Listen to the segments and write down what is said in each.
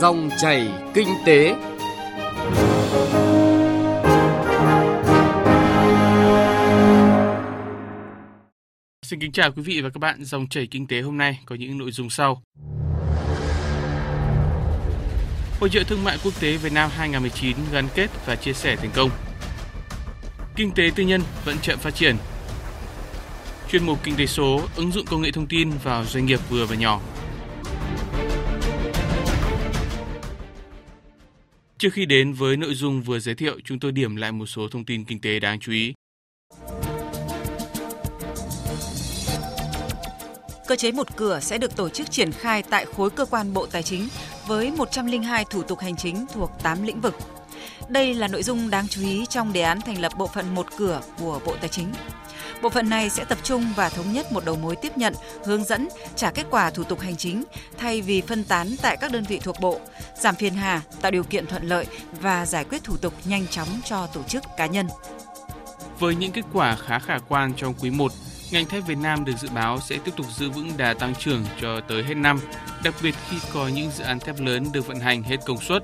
Dòng chảy kinh tế. Xin kính chào quý vị và các bạn. Dòng chảy kinh tế hôm nay có những nội dung sau. Hội trợ thương mại quốc tế Việt Nam 2019 gắn kết và chia sẻ thành công. Kinh tế tư nhân vẫn chậm phát triển. Chuyên mục Kinh tế số ứng dụng công nghệ thông tin vào doanh nghiệp vừa và nhỏ. Trước khi đến với nội dung vừa giới thiệu, chúng tôi điểm lại một số thông tin kinh tế đáng chú ý. Cơ chế một cửa sẽ được tổ chức triển khai tại khối cơ quan Bộ Tài chính với 102 thủ tục hành chính thuộc 8 lĩnh vực. Đây là nội dung đáng chú ý trong đề án thành lập bộ phận một cửa của Bộ Tài chính. Bộ phận này sẽ tập trung và thống nhất một đầu mối tiếp nhận, hướng dẫn, trả kết quả thủ tục hành chính thay vì phân tán tại các đơn vị thuộc bộ, giảm phiền hà, tạo điều kiện thuận lợi và giải quyết thủ tục nhanh chóng cho tổ chức cá nhân. Với những kết quả khá khả quan trong quý 1, ngành thép Việt Nam được dự báo sẽ tiếp tục giữ vững đà tăng trưởng cho tới hết năm, đặc biệt khi có những dự án thép lớn được vận hành hết công suất.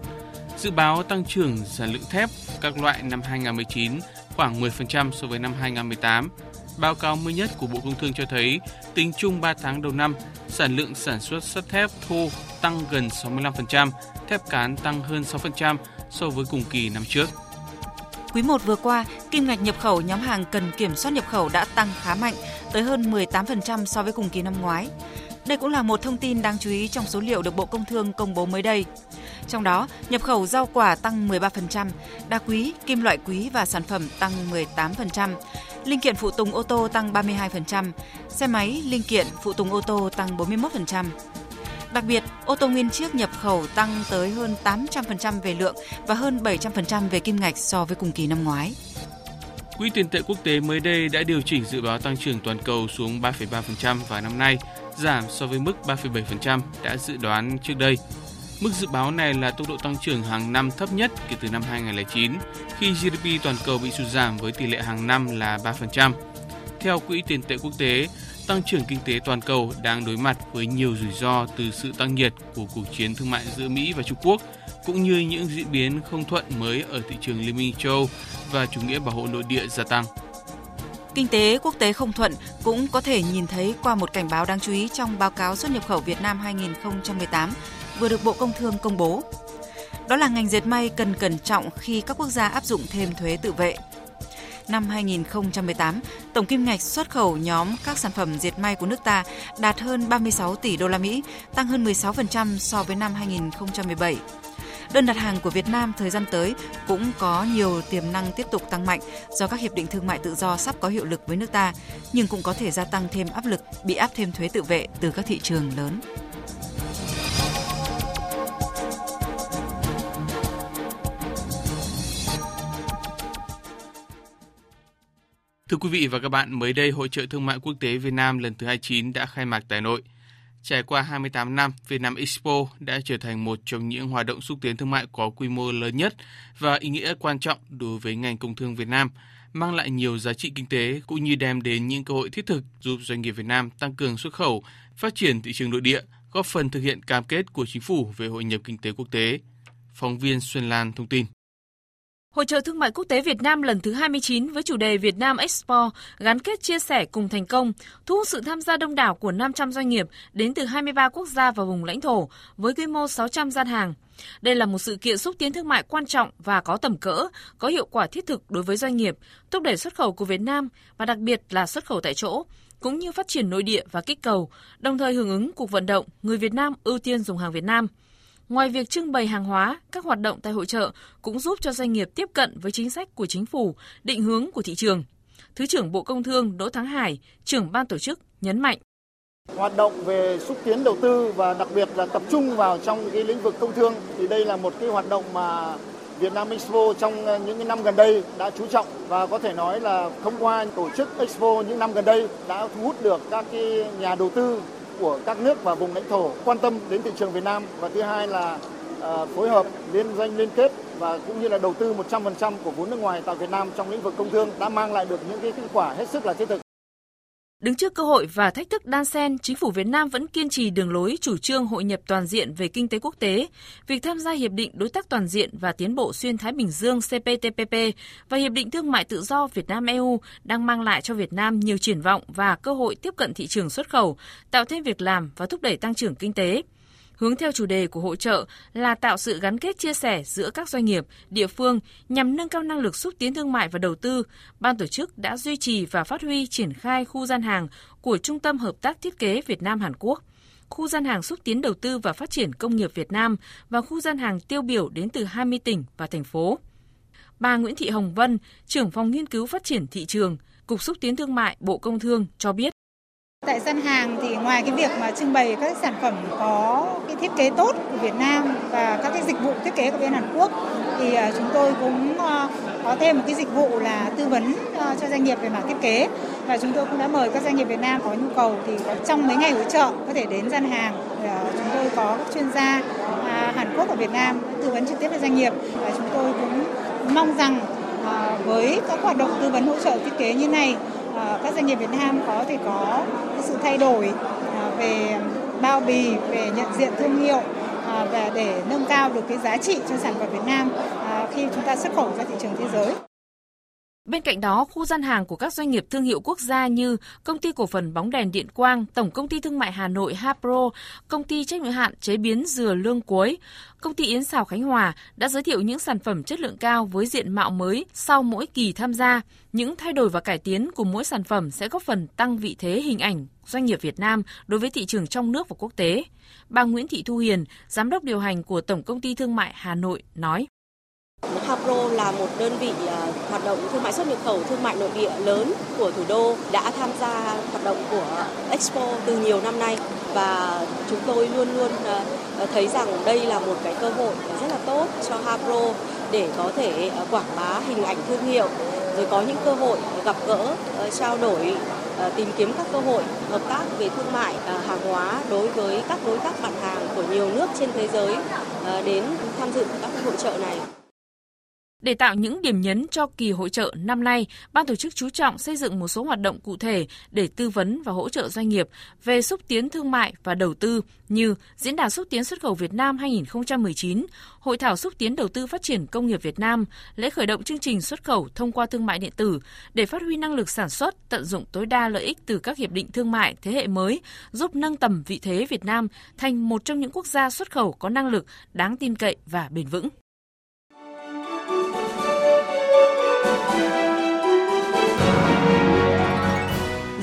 Dự báo tăng trưởng sản lượng thép các loại năm 2019 khoảng 10% so với năm 2018. Báo cáo mới nhất của Bộ Công Thương cho thấy, tính chung 3 tháng đầu năm, sản lượng sản xuất sắt thép thô tăng gần 65%, thép cán tăng hơn 6% so với cùng kỳ năm trước. Quý 1 vừa qua, kim ngạch nhập khẩu nhóm hàng cần kiểm soát nhập khẩu đã tăng khá mạnh, tới hơn 18% so với cùng kỳ năm ngoái. Đây cũng là một thông tin đáng chú ý trong số liệu được Bộ Công Thương công bố mới đây. Trong đó, nhập khẩu rau quả tăng 13%, đá quý, kim loại quý và sản phẩm tăng 18%, linh kiện phụ tùng ô tô tăng 32%, xe máy, linh kiện phụ tùng ô tô tăng 41%. Đặc biệt, ô tô nguyên chiếc nhập khẩu tăng tới hơn 800% về lượng và hơn 700% về kim ngạch so với cùng kỳ năm ngoái. Quỹ tiền tệ quốc tế mới đây đã điều chỉnh dự báo tăng trưởng toàn cầu xuống 3,3% vào năm nay, giảm so với mức 3,7% đã dự đoán trước đây. Mức dự báo này là tốc độ tăng trưởng hàng năm thấp nhất kể từ năm 2009, khi GDP toàn cầu bị sụt giảm với tỷ lệ hàng năm là 3%. Theo Quỹ tiền tệ quốc tế, tăng trưởng kinh tế toàn cầu đang đối mặt với nhiều rủi ro từ sự tăng nhiệt của cuộc chiến thương mại giữa Mỹ và Trung Quốc, cũng như những diễn biến không thuận mới ở thị trường Liên minh châu và chủ nghĩa bảo hộ nội địa gia tăng. Kinh tế quốc tế không thuận cũng có thể nhìn thấy qua một cảnh báo đáng chú ý trong báo cáo xuất nhập khẩu Việt Nam 2018 vừa được Bộ Công Thương công bố. Đó là ngành dệt may cần cẩn trọng khi các quốc gia áp dụng thêm thuế tự vệ. Năm 2018, tổng kim ngạch xuất khẩu nhóm các sản phẩm dệt may của nước ta đạt hơn 36 tỷ đô la Mỹ, tăng hơn 16% so với năm 2017. Đơn đặt hàng của Việt Nam thời gian tới cũng có nhiều tiềm năng tiếp tục tăng mạnh do các hiệp định thương mại tự do sắp có hiệu lực với nước ta, nhưng cũng có thể gia tăng thêm áp lực bị áp thêm thuế tự vệ từ các thị trường lớn. Thưa quý vị và các bạn, mới đây Hội trợ Thương mại Quốc tế Việt Nam lần thứ 29 đã khai mạc tại Nội. Trải qua 28 năm, Việt Nam Expo đã trở thành một trong những hoạt động xúc tiến thương mại có quy mô lớn nhất và ý nghĩa quan trọng đối với ngành công thương Việt Nam, mang lại nhiều giá trị kinh tế cũng như đem đến những cơ hội thiết thực giúp doanh nghiệp Việt Nam tăng cường xuất khẩu, phát triển thị trường nội địa, góp phần thực hiện cam kết của chính phủ về hội nhập kinh tế quốc tế. Phóng viên Xuân Lan thông tin. Hội trợ thương mại quốc tế Việt Nam lần thứ 29 với chủ đề Việt Nam Expo gắn kết chia sẻ cùng thành công, thu hút sự tham gia đông đảo của 500 doanh nghiệp đến từ 23 quốc gia và vùng lãnh thổ với quy mô 600 gian hàng. Đây là một sự kiện xúc tiến thương mại quan trọng và có tầm cỡ, có hiệu quả thiết thực đối với doanh nghiệp, thúc đẩy xuất khẩu của Việt Nam và đặc biệt là xuất khẩu tại chỗ, cũng như phát triển nội địa và kích cầu, đồng thời hưởng ứng cuộc vận động người Việt Nam ưu tiên dùng hàng Việt Nam – Ngoài việc trưng bày hàng hóa, các hoạt động tại hội trợ cũng giúp cho doanh nghiệp tiếp cận với chính sách của chính phủ, định hướng của thị trường. Thứ trưởng Bộ Công Thương Đỗ Thắng Hải, trưởng ban tổ chức nhấn mạnh. Hoạt động về xúc tiến đầu tư và đặc biệt là tập trung vào trong cái lĩnh vực công thương thì đây là một cái hoạt động mà Việt Nam Expo trong ờ, những năm gần đây đã chú trọng và có thể nói là thông qua tổ chức Expo những năm gần đây đã thu hút được các cái nhà đầu tư của các nước và vùng lãnh thổ quan tâm đến thị trường Việt Nam và thứ hai là ờ, phối hợp liên doanh liên kết và cũng như là đầu tư 100% của vốn nước ngoài tại Việt Nam trong lĩnh vực công thương đã mang lại được những cái kết quả hết sức là thiết thực. Đứng trước cơ hội và thách thức đan xen, chính phủ Việt Nam vẫn kiên trì đường lối chủ trương hội nhập toàn diện về kinh tế quốc tế. Việc tham gia hiệp định đối tác toàn diện và tiến bộ xuyên Thái Bình Dương CPTPP và hiệp định thương mại tự do Việt Nam EU đang mang lại cho Việt Nam nhiều triển vọng và cơ hội tiếp cận thị trường xuất khẩu, tạo thêm việc làm và thúc đẩy tăng trưởng kinh tế. Hướng theo chủ đề của hội trợ là tạo sự gắn kết chia sẻ giữa các doanh nghiệp, địa phương nhằm nâng cao năng lực xúc tiến thương mại và đầu tư. Ban tổ chức đã duy trì và phát huy triển khai khu gian hàng của Trung tâm Hợp tác Thiết kế Việt Nam Hàn Quốc khu gian hàng xúc tiến đầu tư và phát triển công nghiệp Việt Nam và khu gian hàng tiêu biểu đến từ 20 tỉnh và thành phố. Bà Nguyễn Thị Hồng Vân, trưởng phòng nghiên cứu phát triển thị trường, Cục xúc tiến thương mại Bộ Công Thương cho biết. Tại gian hàng thì ngoài cái việc mà trưng bày các sản phẩm có cái thiết kế tốt của Việt Nam và các cái dịch vụ thiết kế của bên Hàn Quốc, thì à, chúng tôi cũng ờ, có thêm một cái dịch vụ là tư vấn ờ, cho doanh nghiệp về mảng thiết kế. Và chúng tôi cũng đã mời các doanh nghiệp Việt Nam có nhu cầu thì trong mấy ngày hỗ trợ có thể đến gian hàng. Ờ, chúng tôi có các chuyên gia à, Hàn Quốc ở Việt Nam tư vấn trực tiếp với doanh nghiệp. Và chúng tôi cũng mong rằng với các hoạt động tư vấn hỗ trợ thiết kế như này Ờ, các doanh nghiệp Việt Nam có thể có sự thay đổi ờ, về bao bì, về nhận diện thương hiệu ờ, và để nâng cao được cái giá trị cho sản phẩm Việt Nam khi chúng ta xuất khẩu ra thị trường thế giới. Bên cạnh đó, khu gian hàng của các doanh nghiệp thương hiệu quốc gia như Công ty cổ phần bóng đèn Điện Quang, Tổng công ty thương mại Hà Nội Hapro, Công ty trách nhiệm hạn chế biến dừa Lương Cuối, Công ty Yến Xào Khánh Hòa đã giới thiệu những sản phẩm chất lượng cao với diện mạo mới sau mỗi kỳ tham gia. Những thay đổi và cải tiến của mỗi sản phẩm sẽ góp phần tăng vị thế hình ảnh doanh nghiệp Việt Nam đối với thị trường trong nước và quốc tế. Bà Nguyễn Thị Thu Hiền, giám đốc điều hành của Tổng công ty thương mại Hà Nội nói: Hapro là một đơn vị à, hoạt động thương mại xuất nhập khẩu, thương mại nội địa lớn của thủ đô, đã tham gia hoạt động của Expo từ nhiều năm nay và chúng tôi luôn luôn à, à, thấy rằng đây là một cái cơ hội rất là tốt cho Hapro để có thể quảng bá hình ảnh thương hiệu, rồi có những cơ hội gặp gỡ trao đổi tìm kiếm các cơ hội hợp tác về thương mại hàng hóa đối với các đối tác bạn hàng của nhiều nước trên thế giới đến tham dự các hội trợ này. Để tạo những điểm nhấn cho kỳ hội trợ năm nay, ban tổ chức chú trọng xây dựng một số hoạt động cụ thể để tư vấn và hỗ trợ doanh nghiệp về xúc tiến thương mại và đầu tư như Diễn đàn xúc tiến xuất khẩu Việt Nam 2019, Hội thảo xúc tiến đầu tư phát triển công nghiệp Việt Nam, lễ khởi động chương trình xuất khẩu thông qua thương mại điện tử để phát huy năng lực sản xuất, tận dụng tối đa lợi ích từ các hiệp định thương mại thế hệ mới, giúp nâng tầm vị thế Việt Nam thành một trong những quốc gia xuất khẩu có năng lực, đáng tin cậy và bền vững.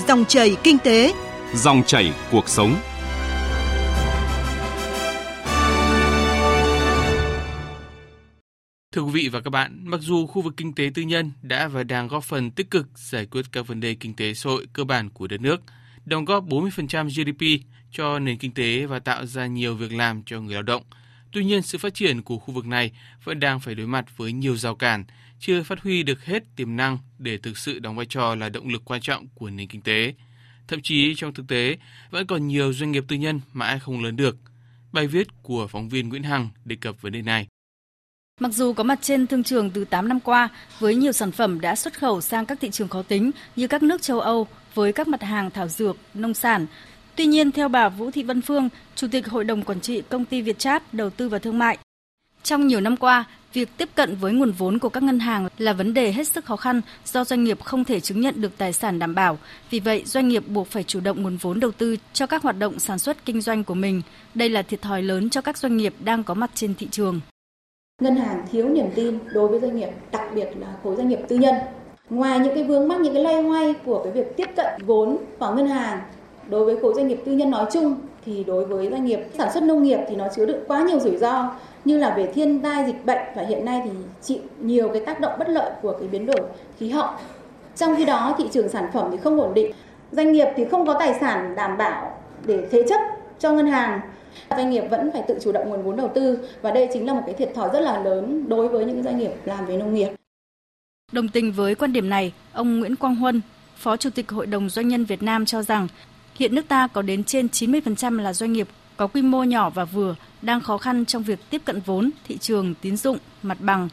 Dòng chảy kinh tế, dòng chảy cuộc sống. Thưa quý vị và các bạn, mặc dù khu vực kinh tế tư nhân đã và đang góp phần tích cực giải quyết các vấn đề kinh tế xã hội cơ bản của đất nước, đóng góp 40% GDP cho nền kinh tế và tạo ra nhiều việc làm cho người lao động. Tuy nhiên, sự phát triển của khu vực này vẫn đang phải đối mặt với nhiều rào cản, chưa phát huy được hết tiềm năng để thực sự đóng vai trò là động lực quan trọng của nền kinh tế. Thậm chí trong thực tế, vẫn còn nhiều doanh nghiệp tư nhân mãi không lớn được. Bài viết của phóng viên Nguyễn Hằng đề cập vấn đề này. Mặc dù có mặt trên thương trường từ 8 năm qua, với nhiều sản phẩm đã xuất khẩu sang các thị trường khó tính như các nước châu Âu với các mặt hàng thảo dược, nông sản, Tuy nhiên, theo bà Vũ Thị Vân Phương, Chủ tịch Hội đồng Quản trị Công ty Việt Vietchat Đầu tư và Thương mại, trong nhiều năm qua, việc tiếp cận với nguồn vốn của các ngân hàng là vấn đề hết sức khó khăn do doanh nghiệp không thể chứng nhận được tài sản đảm bảo. Vì vậy, doanh nghiệp buộc phải chủ động nguồn vốn đầu tư cho các hoạt động sản xuất kinh doanh của mình. Đây là thiệt thòi lớn cho các doanh nghiệp đang có mặt trên thị trường. Ngân hàng thiếu niềm tin đối với doanh nghiệp, đặc biệt là khối doanh nghiệp tư nhân. Ngoài những cái vướng mắc, những cái lay hoay của cái việc tiếp cận vốn vào ngân hàng đối với khối doanh nghiệp tư nhân nói chung thì đối với doanh nghiệp sản xuất nông nghiệp thì nó chứa đựng quá nhiều rủi ro như là về thiên tai dịch bệnh và hiện nay thì chịu nhiều cái tác động bất lợi của cái biến đổi khí hậu. Trong khi đó thị trường sản phẩm thì không ổn định, doanh nghiệp thì không có tài sản đảm bảo để thế chấp cho ngân hàng. Doanh nghiệp vẫn phải tự chủ động nguồn vốn đầu tư và đây chính là một cái thiệt thòi rất là lớn đối với những doanh nghiệp làm về nông nghiệp. Đồng tình với quan điểm này, ông Nguyễn Quang Huân, Phó Chủ tịch Hội đồng Doanh nhân Việt Nam cho rằng Hiện nước ta có đến trên 90% là doanh nghiệp có quy mô nhỏ và vừa đang khó khăn trong việc tiếp cận vốn, thị trường, tín dụng, mặt bằng.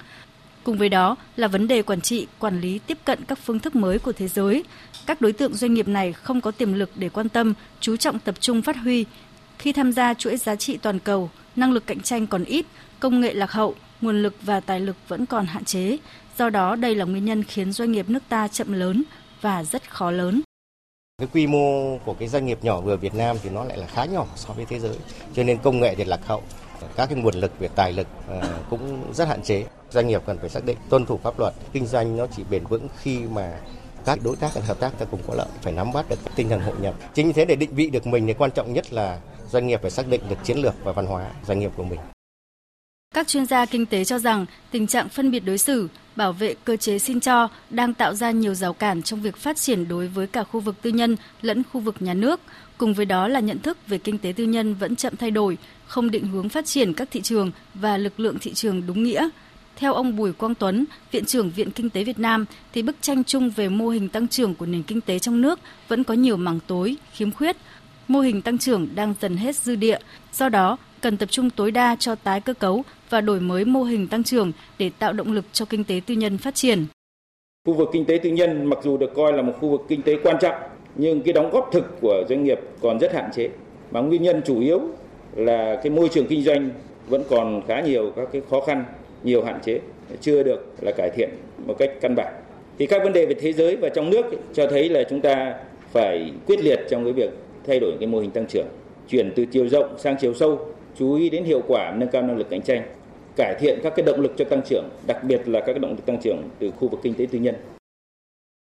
Cùng với đó là vấn đề quản trị, quản lý tiếp cận các phương thức mới của thế giới. Các đối tượng doanh nghiệp này không có tiềm lực để quan tâm, chú trọng tập trung phát huy. Khi tham gia chuỗi giá trị toàn cầu, năng lực cạnh tranh còn ít, công nghệ lạc hậu, nguồn lực và tài lực vẫn còn hạn chế. Do đó, đây là nguyên nhân khiến doanh nghiệp nước ta chậm lớn và rất khó lớn. Cái quy mô của cái doanh nghiệp nhỏ vừa Việt Nam thì nó lại là khá nhỏ so với thế giới, cho nên công nghệ thì lạc hậu. Các cái nguồn lực về tài lực ờ, cũng rất hạn chế. Doanh nghiệp cần phải xác định tuân thủ pháp luật, kinh doanh nó chỉ bền vững khi mà các đối tác hợp tác ta cùng có lợi phải nắm bắt được tinh thần hội nhập. Chính thế để định vị được mình thì quan trọng nhất là doanh nghiệp phải xác định được chiến lược và văn hóa doanh nghiệp của mình. Các chuyên gia kinh tế cho rằng tình trạng phân biệt đối xử, bảo vệ cơ chế xin cho đang tạo ra nhiều rào cản trong việc phát triển đối với cả khu vực tư nhân lẫn khu vực nhà nước. Cùng với đó là nhận thức về kinh tế tư nhân vẫn chậm thay đổi, không định hướng phát triển các thị trường và lực lượng thị trường đúng nghĩa. Theo ông Bùi Quang Tuấn, Viện trưởng Viện Kinh tế Việt Nam, thì bức tranh chung về mô hình tăng trưởng của nền kinh tế trong nước vẫn có nhiều mảng tối, khiếm khuyết. Mô hình tăng trưởng đang dần hết dư địa, do đó cần tập trung tối đa cho tái cơ cấu và đổi mới mô hình tăng trưởng để tạo động lực cho kinh tế tư nhân phát triển. Khu vực kinh tế tư nhân mặc dù được coi là một khu vực kinh tế quan trọng, nhưng cái đóng góp thực của doanh nghiệp còn rất hạn chế. Mà nguyên nhân chủ yếu là cái môi trường kinh doanh vẫn còn khá nhiều các cái khó khăn, nhiều hạn chế, chưa được là cải thiện một cách căn bản. Thì các vấn đề về thế giới và trong nước cho thấy là chúng ta phải quyết liệt trong cái việc thay đổi cái mô hình tăng trưởng, chuyển từ chiều rộng sang chiều sâu chú ý đến hiệu quả nâng cao năng lực cạnh tranh, cải thiện các cái động lực cho tăng trưởng, đặc biệt là các cái động lực tăng trưởng từ khu vực kinh tế tư nhân.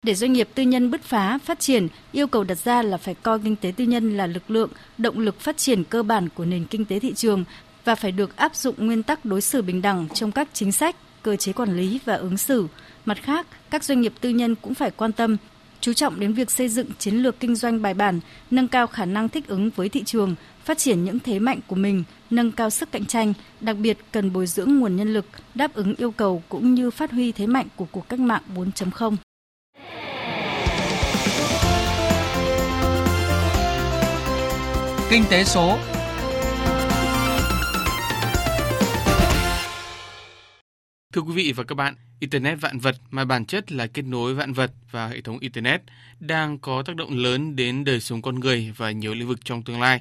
Để doanh nghiệp tư nhân bứt phá, phát triển, yêu cầu đặt ra là phải coi kinh tế tư nhân là lực lượng, động lực phát triển cơ bản của nền kinh tế thị trường và phải được áp dụng nguyên tắc đối xử bình đẳng trong các chính sách, cơ chế quản lý và ứng xử. Mặt khác, các doanh nghiệp tư nhân cũng phải quan tâm chú trọng đến việc xây dựng chiến lược kinh doanh bài bản, nâng cao khả năng thích ứng với thị trường, phát triển những thế mạnh của mình, nâng cao sức cạnh tranh, đặc biệt cần bồi dưỡng nguồn nhân lực đáp ứng yêu cầu cũng như phát huy thế mạnh của cuộc cách mạng 4.0. Kinh tế số Thưa quý vị và các bạn, Internet vạn vật mà bản chất là kết nối vạn vật và hệ thống Internet đang có tác động lớn đến đời sống con người và nhiều lĩnh vực trong tương lai.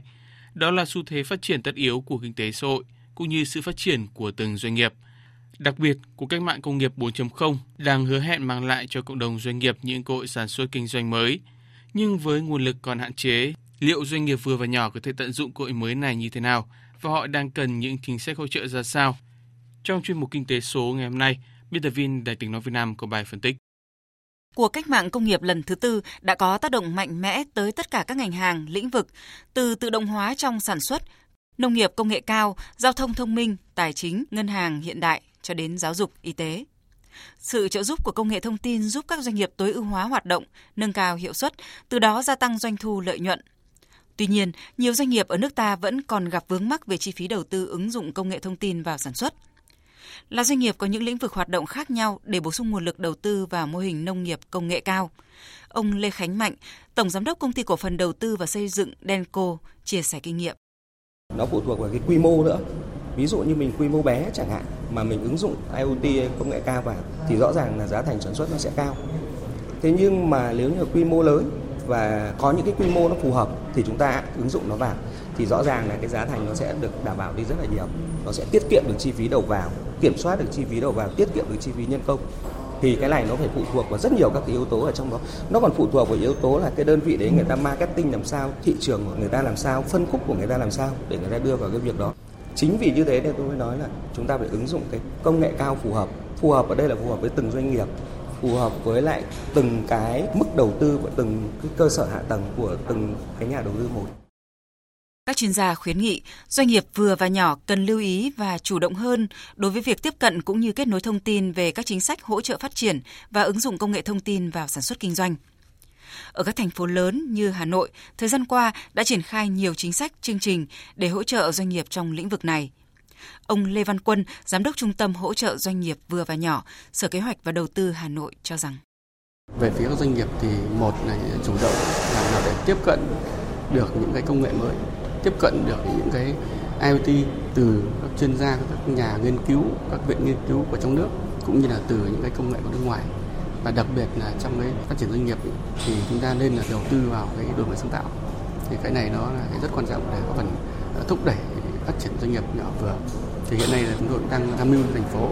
Đó là xu thế phát triển tất yếu của kinh tế xã hội cũng như sự phát triển của từng doanh nghiệp. Đặc biệt, cuộc cách mạng công nghiệp 4.0 đang hứa hẹn mang lại cho cộng đồng doanh nghiệp những cơ hội sản xuất kinh doanh mới. Nhưng với nguồn lực còn hạn chế, liệu doanh nghiệp vừa và nhỏ có thể tận dụng cơ hội mới này như thế nào và họ đang cần những chính sách hỗ trợ ra sao? Trong chuyên mục Kinh tế số ngày hôm nay, biên tập viên Đài tiếng nói Việt Nam có bài phân tích. Cuộc cách mạng công nghiệp lần thứ tư đã có tác động mạnh mẽ tới tất cả các ngành hàng, lĩnh vực, từ tự động hóa trong sản xuất, nông nghiệp công nghệ cao, giao thông thông minh, tài chính, ngân hàng hiện đại cho đến giáo dục, y tế. Sự trợ giúp của công nghệ thông tin giúp các doanh nghiệp tối ưu hóa hoạt động, nâng cao hiệu suất, từ đó gia tăng doanh thu lợi nhuận. Tuy nhiên, nhiều doanh nghiệp ở nước ta vẫn còn gặp vướng mắc về chi phí đầu tư ứng dụng công nghệ thông tin vào sản xuất – là doanh nghiệp có những lĩnh vực hoạt động khác nhau để bổ sung nguồn lực đầu tư vào mô hình nông nghiệp công nghệ cao. Ông Lê Khánh Mạnh, Tổng Giám đốc Công ty Cổ phần Đầu tư và Xây dựng Denco, chia sẻ kinh nghiệm. Nó phụ thuộc vào cái quy mô nữa. Ví dụ như mình quy mô bé chẳng hạn mà mình ứng dụng IoT công nghệ cao vào thì rõ ràng là giá thành sản xuất nó sẽ cao. Thế nhưng mà nếu như quy mô lớn và có những cái quy mô nó phù hợp thì chúng ta ứng dụng nó vào thì rõ ràng là cái giá thành nó sẽ được đảm bảo đi rất là nhiều. Nó sẽ tiết kiệm được chi phí đầu vào, kiểm soát được chi phí đầu vào, tiết kiệm được chi phí nhân công. Thì cái này nó phải phụ thuộc vào rất nhiều các cái yếu tố ở trong đó. Nó còn phụ thuộc vào yếu tố là cái đơn vị đấy người ta marketing làm sao, thị trường của người ta làm sao, phân khúc của người ta làm sao để người ta đưa vào cái việc đó. Chính vì như thế nên tôi mới nói là chúng ta phải ứng dụng cái công nghệ cao phù hợp. Phù hợp ở đây là phù hợp với từng doanh nghiệp, phù hợp với lại từng cái mức đầu tư và từng cái cơ sở hạ tầng của từng cái nhà đầu tư một các chuyên gia khuyến nghị doanh nghiệp vừa và nhỏ cần lưu ý và chủ động hơn đối với việc tiếp cận cũng như kết nối thông tin về các chính sách hỗ trợ phát triển và ứng dụng công nghệ thông tin vào sản xuất kinh doanh. Ở các thành phố lớn như Hà Nội, thời gian qua đã triển khai nhiều chính sách, chương trình để hỗ trợ doanh nghiệp trong lĩnh vực này. Ông Lê Văn Quân, Giám đốc Trung tâm Hỗ trợ Doanh nghiệp vừa và nhỏ, Sở Kế hoạch và Đầu tư Hà Nội cho rằng. Về phía các doanh nghiệp thì một là chủ động làm nào để tiếp cận được những cái công nghệ mới tiếp cận được những cái IoT từ các chuyên gia, các nhà nghiên cứu, các viện nghiên cứu của trong nước cũng như là từ những cái công nghệ của nước ngoài. Và đặc biệt là trong cái phát triển doanh nghiệp thì chúng ta nên là đầu tư vào cái đổi mới sáng tạo. Thì cái này nó là rất quan trọng để có phần ờ, thúc đẩy phát triển doanh nghiệp nhỏ vừa. Thì hiện nay là chúng tôi đang tham mưu thành phố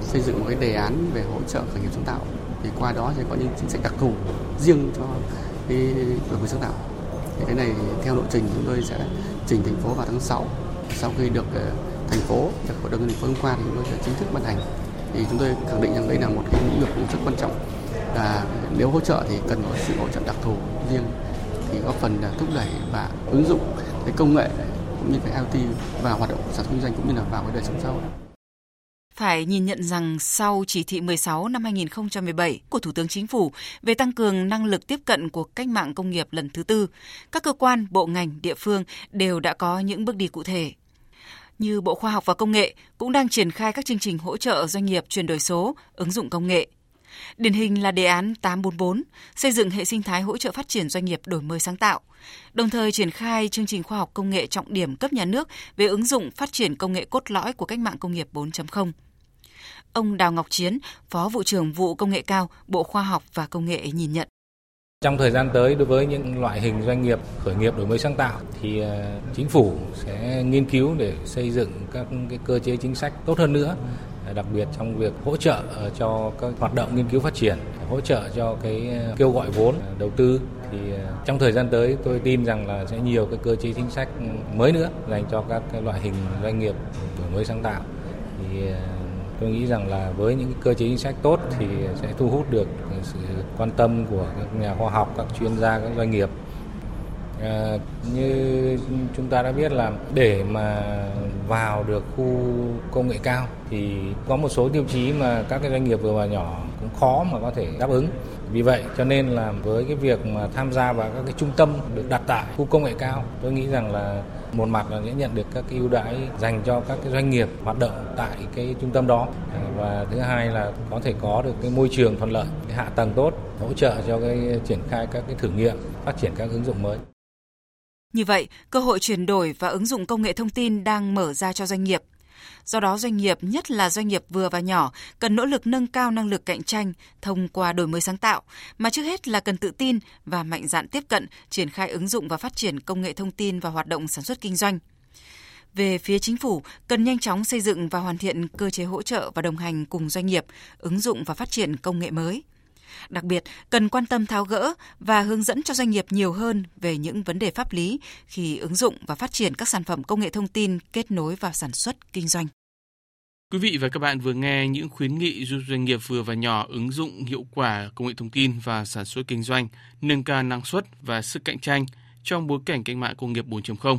xây dựng một cái đề án về hỗ trợ khởi nghiệp sáng tạo. Thì qua đó sẽ có những chính sách đặc thù riêng cho cái đổi mới sáng tạo thì cái này theo lộ trình chúng tôi sẽ trình thành phố vào tháng 6 sau khi được ờ, thành phố, được hội đồng nhân thành phố thông qua thì chúng tôi sẽ chính thức ban hành. Thì chúng tôi khẳng định rằng đây là một cái lĩnh vực cũng rất quan trọng. Là nếu hỗ trợ thì cần có sự hỗ trợ đặc thù riêng, thì góp phần là thúc đẩy và ứng dụng cái công nghệ cũng như cái IoT vào hoạt động sản xuất kinh doanh cũng như là vào cái đời sống xã hội. Phải nhìn nhận rằng sau chỉ thị 16 năm 2017 của Thủ tướng Chính phủ về tăng cường năng lực tiếp cận của cách mạng công nghiệp lần thứ tư, các cơ quan, bộ ngành, địa phương đều đã có những bước đi cụ thể. Như Bộ Khoa học và Công nghệ cũng đang triển khai các chương trình hỗ trợ doanh nghiệp chuyển đổi số, ứng dụng công nghệ. Điển hình là đề án 844, xây dựng hệ sinh thái hỗ trợ phát triển doanh nghiệp đổi mới sáng tạo, đồng thời triển khai chương trình khoa học công nghệ trọng điểm cấp nhà nước về ứng dụng phát triển công nghệ cốt lõi của cách mạng công nghiệp 4.0. Ông Đào Ngọc Chiến, Phó vụ trưởng vụ công nghệ cao, Bộ Khoa học và Công nghệ nhìn nhận. Trong thời gian tới đối với những loại hình doanh nghiệp khởi nghiệp đổi mới sáng tạo thì ờ, chính phủ sẽ nghiên cứu để xây dựng các cái cơ chế chính sách tốt hơn nữa đặc biệt trong việc hỗ trợ ờ, cho các hoạt động nghiên cứu phát triển, hỗ trợ cho cái ờ, kêu gọi vốn ờ, đầu tư thì trong thời gian tới tôi tin rằng là sẽ nhiều cái cơ chế chính sách mới nữa dành cho các cái loại hình doanh nghiệp đổi mới sáng tạo thì tôi nghĩ rằng là với những cơ chế chính sách tốt thì sẽ thu hút được sự quan tâm của các nhà khoa học, các chuyên gia, các doanh nghiệp. À, như chúng ta đã biết là để mà vào được khu công nghệ cao thì có một số tiêu chí mà các cái doanh nghiệp vừa và nhỏ cũng khó mà có thể đáp ứng. Vì vậy cho nên là với cái việc mà tham gia vào các cái trung tâm được đặt tại khu công nghệ cao, tôi nghĩ rằng là một mặt là sẽ nhận được các cái ưu đãi dành cho các cái doanh nghiệp hoạt động tại cái trung tâm đó và thứ hai là có thể có được cái môi trường thuận lợi, cái hạ tầng tốt, hỗ trợ cho cái triển khai các cái thử nghiệm, phát triển các ứng dụng mới. Như vậy, cơ hội chuyển đổi và ứng dụng công nghệ thông tin đang mở ra cho doanh nghiệp. Do đó doanh nghiệp, nhất là doanh nghiệp vừa và nhỏ, cần nỗ lực nâng cao năng lực cạnh tranh thông qua đổi mới sáng tạo, mà trước hết là cần tự tin và mạnh dạn tiếp cận, triển khai ứng dụng và phát triển công nghệ thông tin và hoạt động sản xuất kinh doanh. Về phía chính phủ, cần nhanh chóng xây dựng và hoàn thiện cơ chế hỗ trợ và đồng hành cùng doanh nghiệp, ứng dụng và phát triển công nghệ mới. Đặc biệt, cần quan tâm tháo gỡ và hướng dẫn cho doanh nghiệp nhiều hơn về những vấn đề pháp lý khi ứng dụng và phát triển các sản phẩm công nghệ thông tin kết nối vào sản xuất kinh doanh. Quý vị và các bạn vừa nghe những khuyến nghị giúp doanh nghiệp vừa và nhỏ ứng dụng hiệu quả công nghệ thông tin và sản xuất kinh doanh, nâng cao năng suất và sức cạnh tranh trong bối cảnh cách mạng công nghiệp 4.0.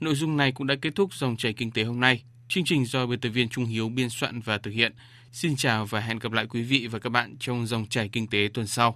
Nội dung này cũng đã kết thúc dòng chảy kinh tế hôm nay. Chương trình do biên tập viên Trung Hiếu biên soạn và thực hiện. Xin chào và hẹn gặp lại quý vị và các bạn trong dòng chảy kinh tế tuần sau.